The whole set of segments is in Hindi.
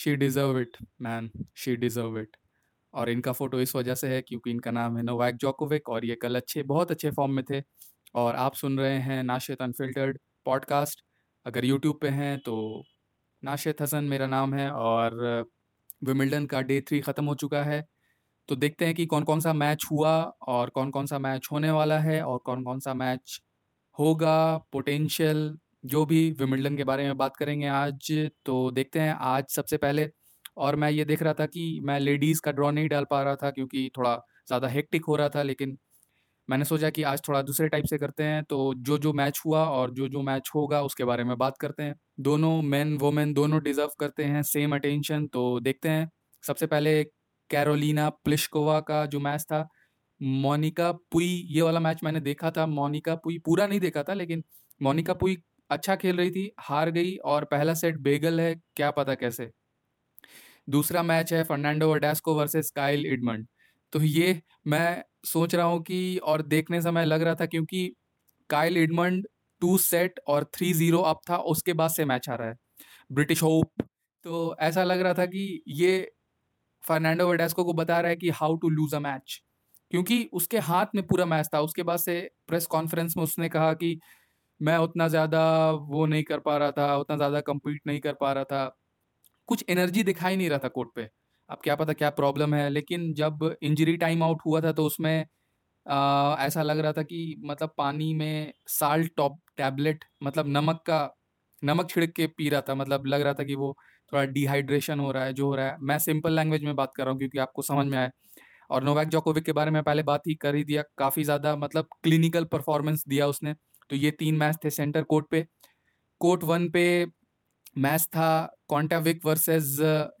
She deserve it man she deserve it और इनका फ़ोटो इस वजह से है क्योंकि इनका नाम है नोवैक जोकोविक और ये कल अच्छे, बहुत अच्छे फॉर्म में थे। और आप सुन रहे हैं नाशित अनफिल्टर्ड पॉडकास्ट अगर यूट्यूब पे हैं तो नाशित हसन मेरा नाम है और विमिल्डन का डे थ्री ख़त्म हो चुका है। तो देखते हैं कि कौन कौन सा मैच हुआ और कौन कौन सा मैच होने वाला है और कौन कौन सा मैच होगा। पोटेंशियल जो भी विमिल्डन के बारे में बात करेंगे आज तो देखते हैं आज सबसे पहले। और मैं ये देख रहा था कि मैं लेडीज़ का ड्रॉ नहीं डाल पा रहा था क्योंकि थोड़ा ज़्यादा हेक्टिक हो रहा था, लेकिन मैंने सोचा कि आज थोड़ा दूसरे टाइप से करते हैं तो जो जो मैच हुआ और जो जो मैच होगा उसके बारे में बात करते हैं। दोनों मैन, वोमेन दोनों डिज़र्व करते हैं, सेम अटेंशन तो देखते हैं। सबसे पहले कैरोलिना प्लिशकोवा का जो मैच था, मोनिका पुई, ये वाला मैच मैंने देखा था, मोनिका पुई पूरा नहीं देखा था, लेकिन मोनिका पुई अच्छा खेल रही थी, हार गई और पहला सेट बेगल है, क्या पता कैसे? दूसरा मैच है Fernando Verdasco versus Kyle Edmund तो ये मैं सोच रहा हूँ कि और देखने समय लग रहा था क्योंकि काइल इडमंड टू सेट और थ्री ज़ीरो अप था, उसके बाद से मैच आ रहा है। British hope. तो ऐसा लग रहा था कि ये फर्नांडो वडास्को को बता रहा है कि how to lose a match. क्योंकि उसके हाथ में पूरा मैच था, उसके बाद से प्रेस कॉन्फ्रेंस में उसने कहा कि मैं उतना ज़्यादा वो नहीं कर पा रहा था उतना ज़्यादा कम्पीट नहीं कर पा रहा था। कुछ एनर्जी दिखाई नहीं रहा था कोर्ट पे। अब क्या पता क्या प्रॉब्लम है लेकिन जब इंजरी टाइम आउट हुआ था तो उसमें आ, ऐसा लग रहा था कि मतलब पानी में साल्ट टॉप टैबलेट मतलब नमक का नमक छिड़क के पी रहा था। मतलब लग रहा था कि वो थोड़ा डिहाइड्रेशन हो रहा है जो हो रहा है। मैं सिंपल लैंग्वेज में बात कर रहा हूँ क्योंकि आपको समझ में आए। और नोवैक जोकोविक के बारे में पहले बात ही कर ही दिया। काफ़ी ज़्यादा मतलब क्लिनिकल परफॉर्मेंस दिया उसने। तो ये तीन मैच थे सेंटर कोर्ट पे। कोर्ट वन पे मैच था कॉन्टाविक वर्सेस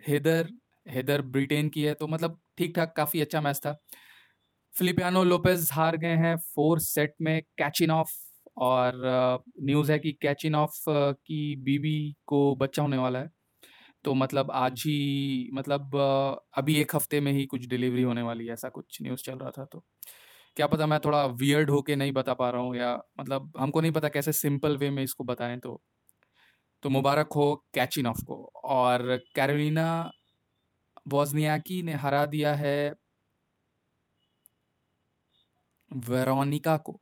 हेदर। हेदर ब्रिटेन की है तो मतलब ठीक ठाक काफ़ी अच्छा मैच था। फिलिपियानो लोपेज हार गए हैं फोर सेट में कैचिन ऑफ़ और न्यूज़ है कि कैचिन ऑफ़ की बीबी को बच्चा होने वाला है। तो मतलब आज ही मतलब अभी एक हफ़्ते में ही कुछ डिलीवरी होने वाली है, ऐसा कुछ न्यूज़ चल रहा था तो। क्या पता मैं थोड़ा वियर्ड होके नहीं बता पा रहा हूँ या मतलब हमको नहीं पता कैसे सिंपल वे में इसको बताएँ तो। तो मुबारक हो कैचिन ऑफ़ को और कैरोलिना वॉजनियाकी ने हरा दिया है वेरोनिका को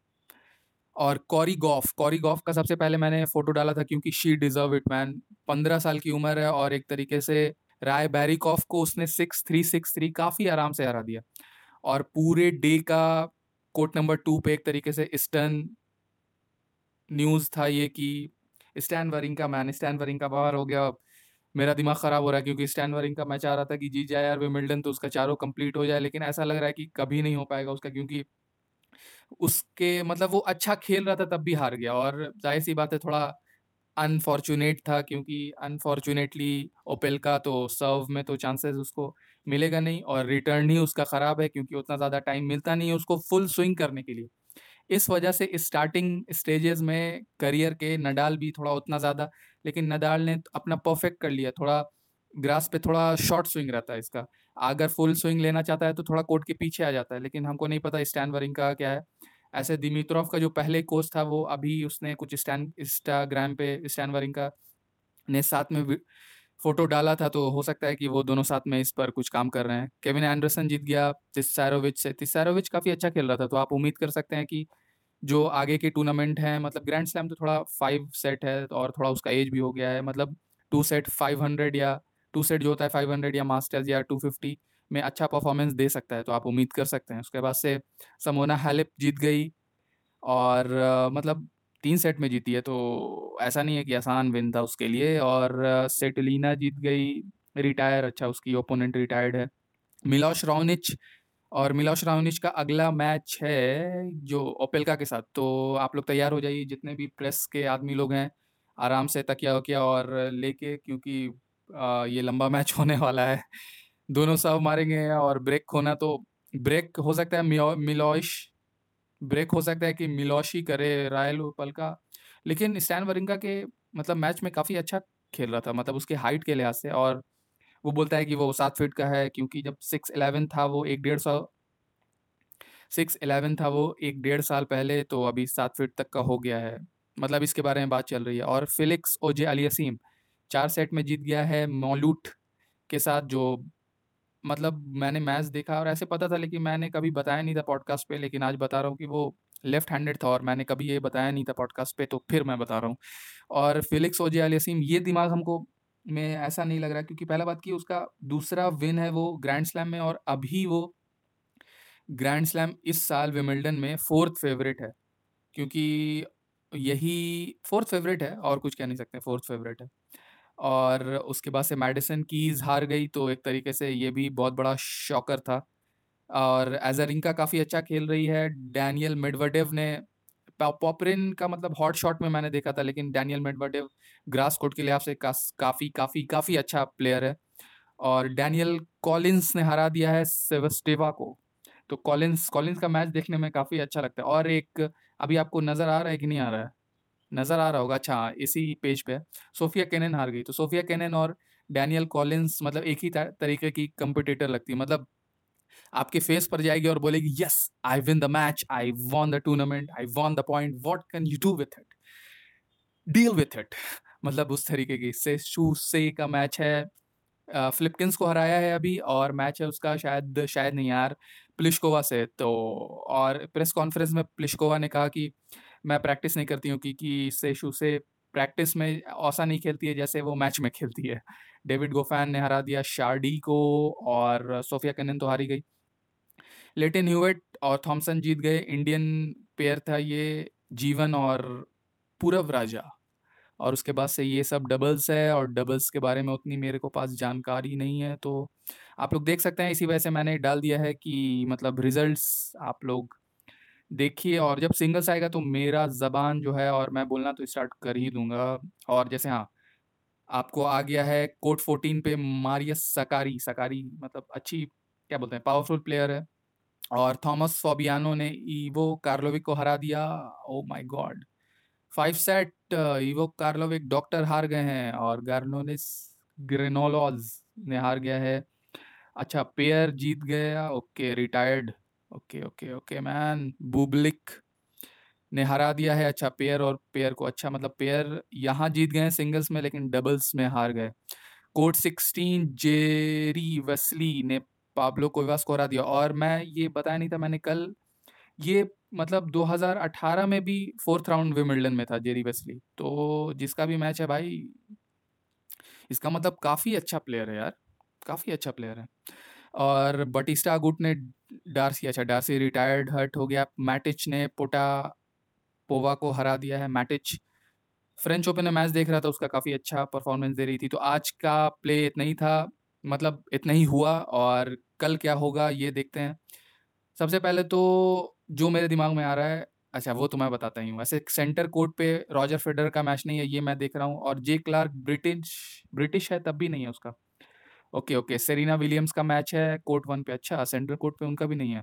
और कॉरी गॉफ कॉरी गॉफ का सबसे पहले मैंने फ़ोटो डाला था क्योंकि शी डिजर्व इट मैन पंद्रह साल की उम्र है और एक तरीके से राय बैरिकॉफ को उसने सिक्स थ्री सिक्स थ्री काफ़ी आराम से हरा दिया। और पूरे डे का कोर्ट नंबर टू पे एक तरीके से ईस्टर्न न्यूज़ था ये कि स्टैन वरिंग का मैन स्टैन वरिंग का बाहर हो गया। मेरा दिमाग ख़राब हो रहा है क्योंकि स्टैन वरिंग का मैं चाह रहा था कि जीत जाए यार विमिल्टन तो उसका चारों कंप्लीट हो जाए, लेकिन ऐसा लग रहा है कि कभी नहीं हो पाएगा उसका क्योंकि उसके मतलब वो अच्छा खेल रहा था तब भी हार गया। और ज़ाहिर सी बात है थोड़ा अनफॉर्चुनेट था क्योंकि अनफॉर्चुनेटली ओपेल का तो सर्व में तो चांसेस उसको मिलेगा नहीं और रिटर्न ही उसका ख़राब है क्योंकि उतना ज़्यादा टाइम मिलता नहीं है उसको फुल स्विंग करने के लिए। इस वजह से स्टार्टिंग स्टेजेस में करियर के नडाल भी थोड़ा उतना ज़्यादा, लेकिन नडाल ने अपना परफेक्ट कर लिया, थोड़ा ग्रास पे थोड़ा शॉर्ट स्विंग रहता है इसका। अगर फुल स्विंग लेना चाहता है तो थोड़ा कोर्ट के पीछे आ जाता है, लेकिन हमको नहीं पता स्टैन वरिंग का क्या है। ऐसे दिमित्रोव का जो पहले कोच था, वो अभी उसने कुछ स्टैंड इंस्टाग्राम पे, स्टैन वरिंग का ने साथ में फ़ोटो डाला था तो हो सकता है कि वो दोनों साथ में इस पर कुछ काम कर रहे हैं। केविन एंडरसन जीत गया, तिस्सारोविच से, तिस्सारोविच काफ़ी अच्छा खेल रहा था तो आप उम्मीद कर सकते हैं कि जो आगे के टूर्नामेंट हैं मतलब ग्रैंड स्लैम तो थोड़ा फाइव सेट है, और थोड़ा उसका एज भी हो गया है मतलब टू सेट फाइव हंड्रेड या टू सेट जो होता है फाइव हंड्रेड या मास्टर्स या टू फिफ्टी में अच्छा परफॉर्मेंस दे सकता है तो आप उम्मीद कर सकते हैं। उसके बाद से समोना हैलिप जीत गई और मतलब तीन सेट में जीती है तो ऐसा नहीं है कि आसान विन था उसके लिए और सेटलिना जीत गई रिटायर अच्छा उसकी ओपोनेंट रिटायर्ड है। मिलोश राउनिच और मिलोश राउनिच का अगला मैच है जो ओपेल्का के साथ तो आप लोग तैयार हो जाइए, जितने भी प्रेस के आदमी लोग हैं, आराम से तकिया वकिया और लेके, क्योंकि ये लंबा मैच होने वाला है। दोनों सब मारेंगे और ब्रेक होना तो ब्रेक हो सकता है मिलोश। ब्रेक हो सकता है कि मिलोशी करे रायल पल का। लेकिन स्टैन वरिंगा के मतलब मैच में काफ़ी अच्छा खेल रहा था मतलब उसके हाइट के लिहाज से और वो बोलता है कि वो सात फीट का है क्योंकि जब सिक्स एलेवन था वो एक डेढ़ सौ सिक्स एलेवन था वो एक डेढ़ साल पहले तो अभी सात फीट तक का हो गया है। मतलब इसके बारे में बात चल रही है और फिलिक्स ओजे अलियसीम चार सेट में जीत गया है। मोलूट के साथ जो मतलब मैंने मैच देखा और ऐसे पता था लेकिन मैंने कभी बताया नहीं था पॉडकास्ट पे, लेकिन आज बता रहा हूँ कि वो लेफ़्ट हैंडेड था और मैंने कभी ये बताया नहीं था पॉडकास्ट पे तो फिर मैं बता रहा हूँ। और फिलिक्स ओजे अलियसीम ये दिमाग हमको में ऐसा नहीं लग रहा क्योंकि पहला बात की उसका दूसरा विन है वो ग्रैंड स्लैम में और अभी वो ग्रैंड स्लैम इस साल विमिल्डन में फोर्थ फेवरेट है। क्योंकि यही फोर्थ फेवरेट है और कुछ कह नहीं सकते फोर्थ फेवरेट है। और उसके बाद से मेडिसन कीज हार गई तो एक तरीके से ये भी बहुत बड़ा शॉकर था। और एज अ काफ़ी अच्छा खेल रही है। डैनियल मिडवर्डेव ने पॉपरिन का मतलब हॉट शॉट में मैंने देखा था, लेकिन डैनियल मेडवर्डेव ग्रास कोर्ट के लिहाज से काफ़ी काफ़ी काफ़ी अच्छा प्लेयर है। और डैनियल कॉलिंस ने हरा दिया है सेवस्टेवा को। तो कॉलिंस कॉलिंस का मैच देखने में काफ़ी अच्छा लगता है। और एक अभी आपको नज़र आ रहा है कि नहीं आ रहा है? नज़र आ रहा होगा। अच्छा इसी पेज पे सोफिया केनन हार गई। तो सोफिया केनन और डैनियल कॉलिंस मतलब एक ही तरीके की कंपिटिटर लगती है। मतलब आपके फेस पर जाएगी और बोलेगी yes I win the match I won the tournament I won the point what can you do with it deal with it मतलब उस तरीके की, से, शू, से का मैच है। फिलिपकिंस को हराया है अभी और मैच है उसका शायद शायद नहीं यार प्लिशकोवा से। तो और प्रेस कॉन्फ्रेंस में प्लिशकोवा ने कहा कि मैं प्रैक्टिस नहीं करती हूँ क्योंकि से शू से प्रैक्टिस में ऐसा नहीं खेलती है जैसे वो मैच में खेलती है। डेविड गोफैन ने हरा दिया शार्डी को और सोफिया कनन तो हारी गई। लेटिन ह्यूवेट और थॉमसन जीत गए। इंडियन पेयर था ये जीवन और पूरव राजा और उसके बाद से ये सब डबल्स है और डबल्स के बारे में उतनी मेरे को पास जानकारी नहीं है। तो आप लोग देख सकते हैं इसी वजह से मैंने डाल दिया है कि मतलब रिजल्ट्स आप लोग देखिए, और जब सिंगल्स आएगा तो मेरा ज़बान जो है और मैं बोलना तो स्टार्ट कर ही दूँगा। और जैसे हाँ आपको आ गया है कोट फोर्टीन पे मारियस सकारी। सकारी मतलब अच्छी, क्या बोलते हैं, पावरफुल प्लेयर है। और थॉमस फॉबियानो ने ईवो कार्लोविक को हरा दिया। ओ my God. Five set, Ivo Karlovic doctor हार गए हैं और गार्नोनिस ग्रेनोलॉज ने हार गया है। अच्छा पेयर जीत गया। Okay, retired. Okay okay okay, man. Bublik ने हरा दिया है अच्छा पेयर और पेयर को अच्छा मतलब पेयर यहाँ जीत गए सिंगल्स में, लेकिन डबल्स में हार गए। कोर्ट सिक्सटीन, जेरी वेस्ली ने पाब्लो कोवास को हरा दिया। और मैं ये बताया नहीं था मैंने कल, ये मतलब 2018 में भी फोर्थ राउंड विमिल्डन में था जेरी वेस्ली। तो जिसका भी मैच है भाई, इसका मतलब काफ़ी अच्छा प्लेयर है यार, काफ़ी अच्छा प्लेयर है। और बटिस्टा गुट ने डार्सी अच्छा डार्सी रिटायर्ड, हर्ट हो गया। मैटिच ने पोटा पोवा को हरा दिया है। मैटिच, फ्रेंच ओपन में मैच देख रहा था, उसका काफ़ी अच्छा परफॉर्मेंस दे रही थी। तो आज का प्ले इतना ही था मतलब इतना ही हुआ और कल क्या होगा, ये देखते हैं। सबसे पहले तो जो मेरे दिमाग में आ रहा है अच्छा वो तो मैं बताता ही हूँ। ऐसे सेंटर कोर्ट पे रॉजर फेडर का मैच नहीं है, ये मैं देख रहा हूँ। और जे क्लार्क ब्रिटिश ब्रिटिश है तब भी नहीं है उसका। Okay okay. सेरिना विलियम्स का मैच है कोर्ट वन पे। अच्छा सेंटर कोर्ट पे उनका भी नहीं है।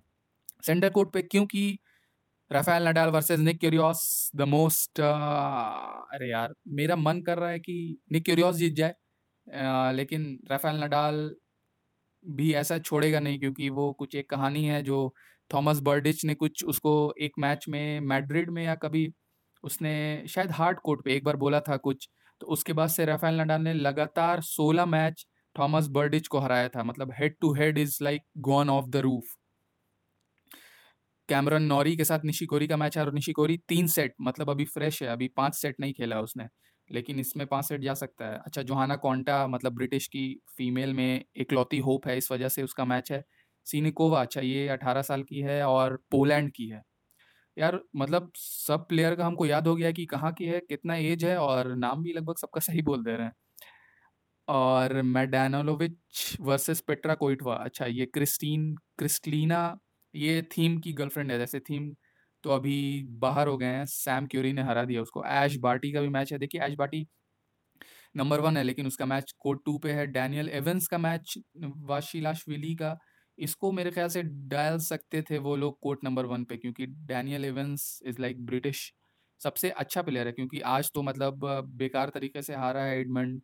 सेंटर कोर्ट पे क्योंकि Rafael Nadal versus Nick Kyrgios the most अरे यार, मेरा मन कर रहा है कि निक क्यूरियोस जीत जाए लेकिन राफेल नडाल भी ऐसा छोड़ेगा नहीं क्योंकि वो कुछ एक कहानी है जो थॉमस बर्डिच ने कुछ उसको एक मैच में मैड्रिड में या कभी उसने शायद हार्ड कोर्ट पे एक बार बोला था कुछ तो उसके बाद से राफेल नडाल ने लगातार 16 मैच थॉमस बर्डिच को हराया था। मतलब head to head is like gone off the roof Cameron Norrie के साथ निशिकोरी का मैच है और निशिकोरी तीन सेट मतलब अभी फ्रेश है, अभी पाँच सेट नहीं खेला उसने। लेकिन इसमें पाँच सेट जा सकता है। अच्छा जोहाना कॉन्टा मतलब ब्रिटिश की फीमेल में इकलौती होप है, इस वजह से उसका मैच है। सीनिकोवा अच्छा ये अठारह साल की है और पोलैंड की है। यार मतलब सब प्लेयर का हमको याद हो गया कि कहाँ की है, कितना एज है और नाम भी लगभग सबका सही बोल दे रहे हैं। और मैडानोलोविच वर्सेस पेट्रा कोइटवा। अच्छा ये क्रिस्टीन क्रिस्टलीना ये थीम की गर्लफ्रेंड है, जैसे थीम तो अभी बाहर हो गए हैं, सैम क्यूरी ने हरा दिया उसको। ऐश बाटी का भी मैच है, देखिए ऐश बाटी नंबर वन है, लेकिन उसका मैच कोर्ट टू पे है। डैनियल एवेंस का मैच वाशिलाशविली का, इसको मेरे ख्याल से डाल सकते थे वो लोग कोर्ट नंबर वन पे, क्योंकि Daniel Evans is like British सबसे अच्छा प्लेयर है, क्योंकि आज तो मतलब बेकार तरीके से हारा है एडमंड।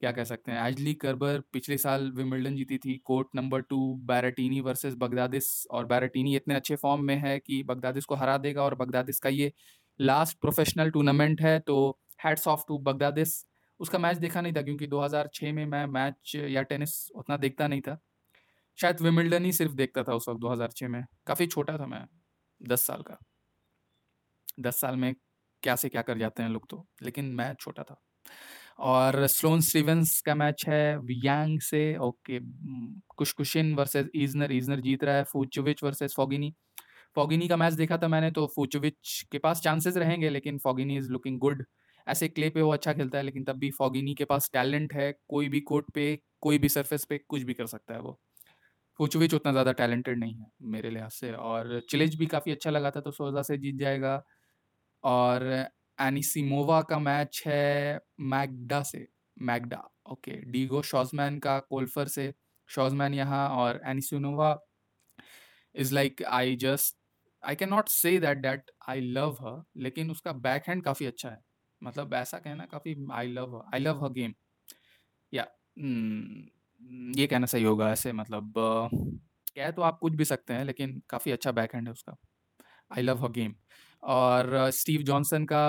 क्या कह सकते हैं? एजली करबर पिछले साल विमिल्डन जीती थी, court number two Berrettini versus Baghdatis, और बैराटीनी इतने अच्छे फॉर्म में है कि बगदादिस को हरा देगा और बगदादिस का ये लास्ट प्रोफेशनल टूर्नामेंट है तो हैड्स ऑफ़ टू बगदादिस। उसका मैच देखा नहीं था क्योंकि 2006 में मैं मैच या टेनिस उतना देखता नहीं था। शायद विमिल्डन ही सिर्फ़ देखता था उस वक्त 2006 में। काफ़ी छोटा था मैं, दस साल का। दस साल में क्या से क्या कर जाते हैं लोग तो लेकिन मैं छोटा था। और स्लोन स्टीवेंस का मैच है यांग से okay Kukushkin versus Isner Isner जीत रहा है फूचोविच वर्सेस फॉगिनी फॉगिनी का मैच देखा था मैंने तो फूचोविच के पास चांसेस रहेंगे, लेकिन फॉगिनी इज़ लुकिंग गुड ऐसे क्ले पे वो अच्छा खेलता है, लेकिन तब भी फॉगिनी के पास टैलेंट है, कोई भी कोर्ट पे, कोई भी सरफेस पे कुछ भी कर सकता है वो। फूचोविच उतना ज़्यादा टैलेंटेड नहीं है, मेरे लिहाज से, और चिलेज भी काफ़ी अच्छा लगा था तो सोजा से जीत जाएगा। और एनिसिमोवा का मैच है मैगडा से, मैगडा, ओके, डीगो शॉजमैन का कोल्फर से, शॉजमैन यहाँ और Anisimova is like I just I cannot not that that I love her हर लेकिन उसका बैक हैंड काफ़ी अच्छा है। मतलब ऐसा कहना काफ़ी I love her I love her game या ये कहना सही होगा ऐसे मतलब कह तो आप कुछ भी सकते हैं, लेकिन काफ़ी अच्छा बैक हैंड है उसका। आई लव हर गेम और स्टीव जॉनसन का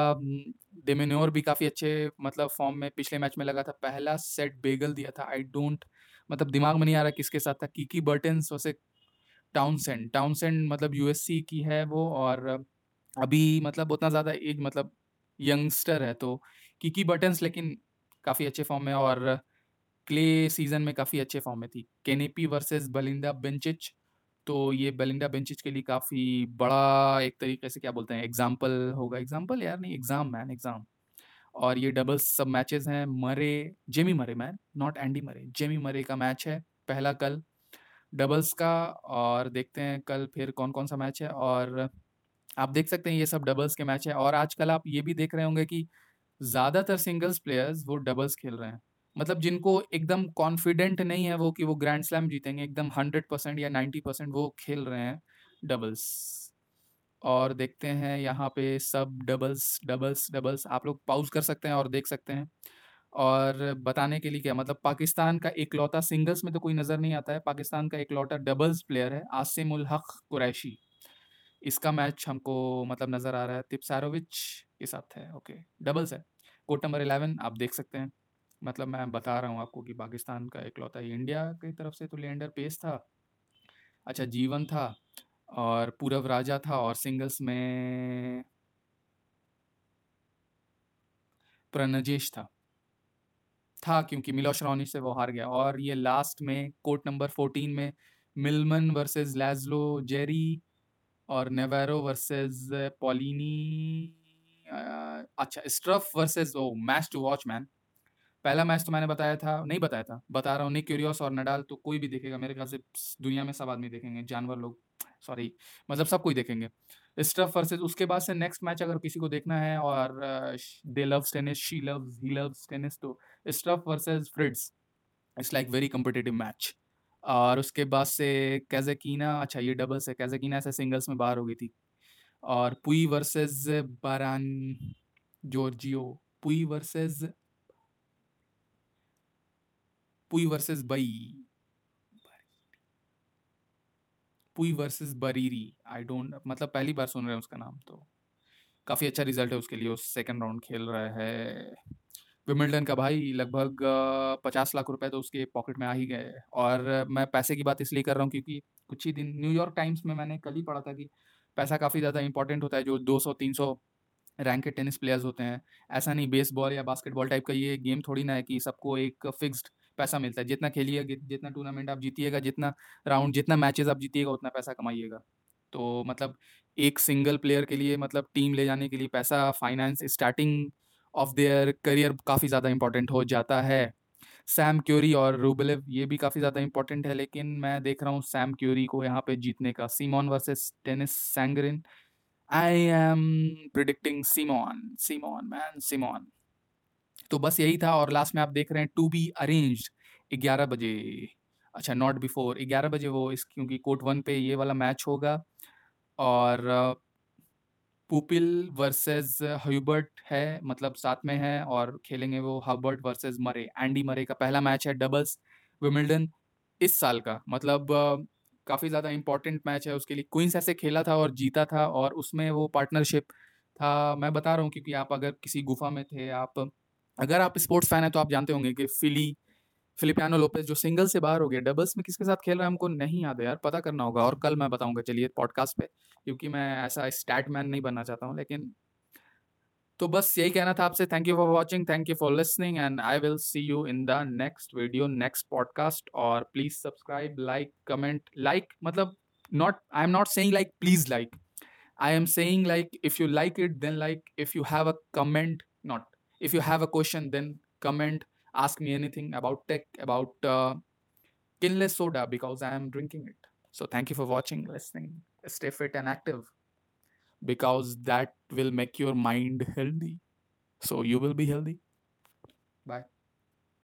डेमिन्योर भी काफ़ी अच्छे मतलब फॉर्म में पिछले मैच में लगा था। पहला सेट बेगल दिया था। आई डोंट मतलब दिमाग में नहीं आ रहा किसके साथ था। कीकी बर्टन्स वैसे टाउनसेंड। टाउनसेंड मतलब यूएससी की है वो और अभी मतलब उतना ज़्यादा एज मतलब यंगस्टर है तो कीकी बर्टन्स लेकिन काफ़ी अच्छे फॉर्म में और क्ले सीज़न में काफ़ी अच्छे फॉर्म में थी। केनेपी वर्सेस बलिंदा बेंचिच तो ये बेलिंडा बेंचिच के लिए काफ़ी बड़ा एक तरीके से क्या बोलते हैं एग्ज़ाम्पल होगा। एग्ज़ाम्पल यार नहीं एग्ज़ाम मैन एग्ज़ाम और ये डबल्स सब मैचेस हैं। Murray Jamie Murray man not Andy Murray Jamie Murray का मैच है पहला कल डबल्स का और देखते हैं कल फिर कौन कौन सा मैच है। और आप देख सकते हैं ये सब डबल्स के मैच है। और आजकल आप ये भी देख रहे होंगे कि ज़्यादातर सिंगल्स प्लेयर्स वो डबल्स खेल रहे हैं। मतलब जिनको एकदम कॉन्फिडेंट नहीं है वो कि वो ग्रैंड स्लैम जीतेंगे, एकदम हंड्रेड परसेंट या नाइन्टी परसेंट वो खेल रहे हैं डबल्स और देखते हैं यहाँ पे सब डबल्स डबल्स डबल्स आप लोग पाउज कर सकते हैं और देख सकते हैं। और बताने के लिए क्या मतलब पाकिस्तान का एक लौता सिंगल्स में तो कोई नज़र नहीं आता है। पाकिस्तान का एक लौता डबल्स प्लेयर है आसिम उल हक कुरैशी। इसका मैच हमको मतलब नज़र आ रहा है। तिप्सारोविच के साथ है। ओके डबल्स है। कोर्ट नंबर इलेवन आप देख सकते हैं। मतलब मैं बता रहा हूँ आपको कि पाकिस्तान का इकलौता इंडिया की तरफ़ से तो लेंडर पेस था। अच्छा जीवन था और पूरव राजा था और सिंगल्स में प्रणजेश था। था क्योंकि मिलोश रॉनी से वो हार गया और ये लास्ट में कोर्ट नंबर फोर्टीन में मिलमन वर्सेस लैजलो, जेरी और नेवेरो वर्सेस पॉलिनी अच्छा Struff versus, oh, match to watch man पहला मैच तो मैंने बताया था, नहीं बताया था, बता रहा हूँ। निक क्यूरियस और नडाल तो कोई भी देखेगा, मेरे ख्याल से दुनिया में सब आदमी देखेंगे, जानवर लोग, सॉरी मतलब सब कोई देखेंगे। स्टफ़ वर्सेस उसके बाद से नेक्स्ट मैच अगर किसी को देखना है और they love tennis, she love he love tennis तो Struff versus Fritz, it's like very competitive match. और उसके बाद से कैजेकीना अच्छा ये डबल्स है, कैजेकीना ऐसे सिंगल्स में बाहर हो गई थी। और Pouille versus बारान, Giorgio, Pouille versus Pouille versus बई। पुई वर्सेस बरीरी। आई डोंट मतलब पहली बार सुन रहे हैं उसका नाम तो। काफ़ी अच्छा रिज़ल्ट है उसके लिए। उस सेकंड राउंड खेल रहा है। विमिल्टन का भाई लगभग पचास लाख रुपए तो उसके पॉकेट में आ ही गए। और मैं पैसे की बात इसलिए कर रहा हूँ क्योंकि कुछ ही दिन न्यूयॉर्क टाइम्स में मैंने कल ही पढ़ा था कि पैसा काफ़ी ज़्यादा इंपॉर्टेंट होता है। जो 200-300 रैंक के टेनिस प्लेयर्स होते हैं। ऐसा नहीं बेसबॉल या बास्केटबॉल टाइप का ये गेम थोड़ी ना है कि सबको एक फिक्स्ड पैसा मिलता है। जितना खेलिएगा जितना टूर्नामेंट आप जीतिएगा, जितना राउंड जितना मैचेस आप जीतिएगा, उतना पैसा कमाइएगा। तो मतलब एक सिंगल प्लेयर के लिए मतलब टीम ले जाने के लिए पैसा finance starting of their career काफ़ी ज़्यादा इंपॉर्टेंट हो जाता है। सैम क्यूरी और रूबलेव ये भी काफ़ी ज़्यादा इंपॉर्टेंट है, लेकिन मैं देख रहा हूँ सैम क्यूरी को यहाँ पे जीतने का। Simon versus tennis Sandgren I am predicting Simon Simon man Simon तो बस यही था और लास्ट में आप देख रहे हैं, टू बी अरेंज ग्यारह बजे। अच्छा नॉट बिफोर, ग्यारह बजे वो इस, क्योंकि कोर्ट वन पे ये वाला मैच होगा और पुपिल वर्सेस ह्यूबर्ट है मतलब साथ में है और खेलेंगे वो Hubert versus Murray, Andy Murray का पहला मैच है डबल्स विमिल्डन इस साल का। मतलब काफ़ी ज़्यादा इंपॉर्टेंट मैच है उसके लिए। क्वींस ऐसे खेला था और जीता था और उसमें वो पार्टनरशिप था, मैं बता रहा हूँ क्योंकि आप अगर किसी गुफा में थे, आप अगर आप स्पोर्ट्स फ़ैन है तो आप जानते होंगे कि फिली, फिलिपियानो लोपेज जो सिंगल से बाहर हो गया, डबल्स में किसके साथ खेल रहा है, हमको नहीं याद है यार, पता करना होगा और कल मैं बताऊँगा, चलिए पॉडकास्ट पे, क्योंकि मैं ऐसा स्टैट मैन नहीं बनना चाहता हूँ, लेकिन तो बस यही कहना था आपसे thank you for watching thank you for listening and I will see you in the next video next podcast और please subscribe like comment like मतलब not I am not saying like please like I am saying like if you like it then like if you have a comment not if you have a question then comment ask me anything about tech about uh, kinless soda because i am drinking it. So thank you for watching listening. Stay fit and active because that will make your mind healthy. So you will be healthy. Bye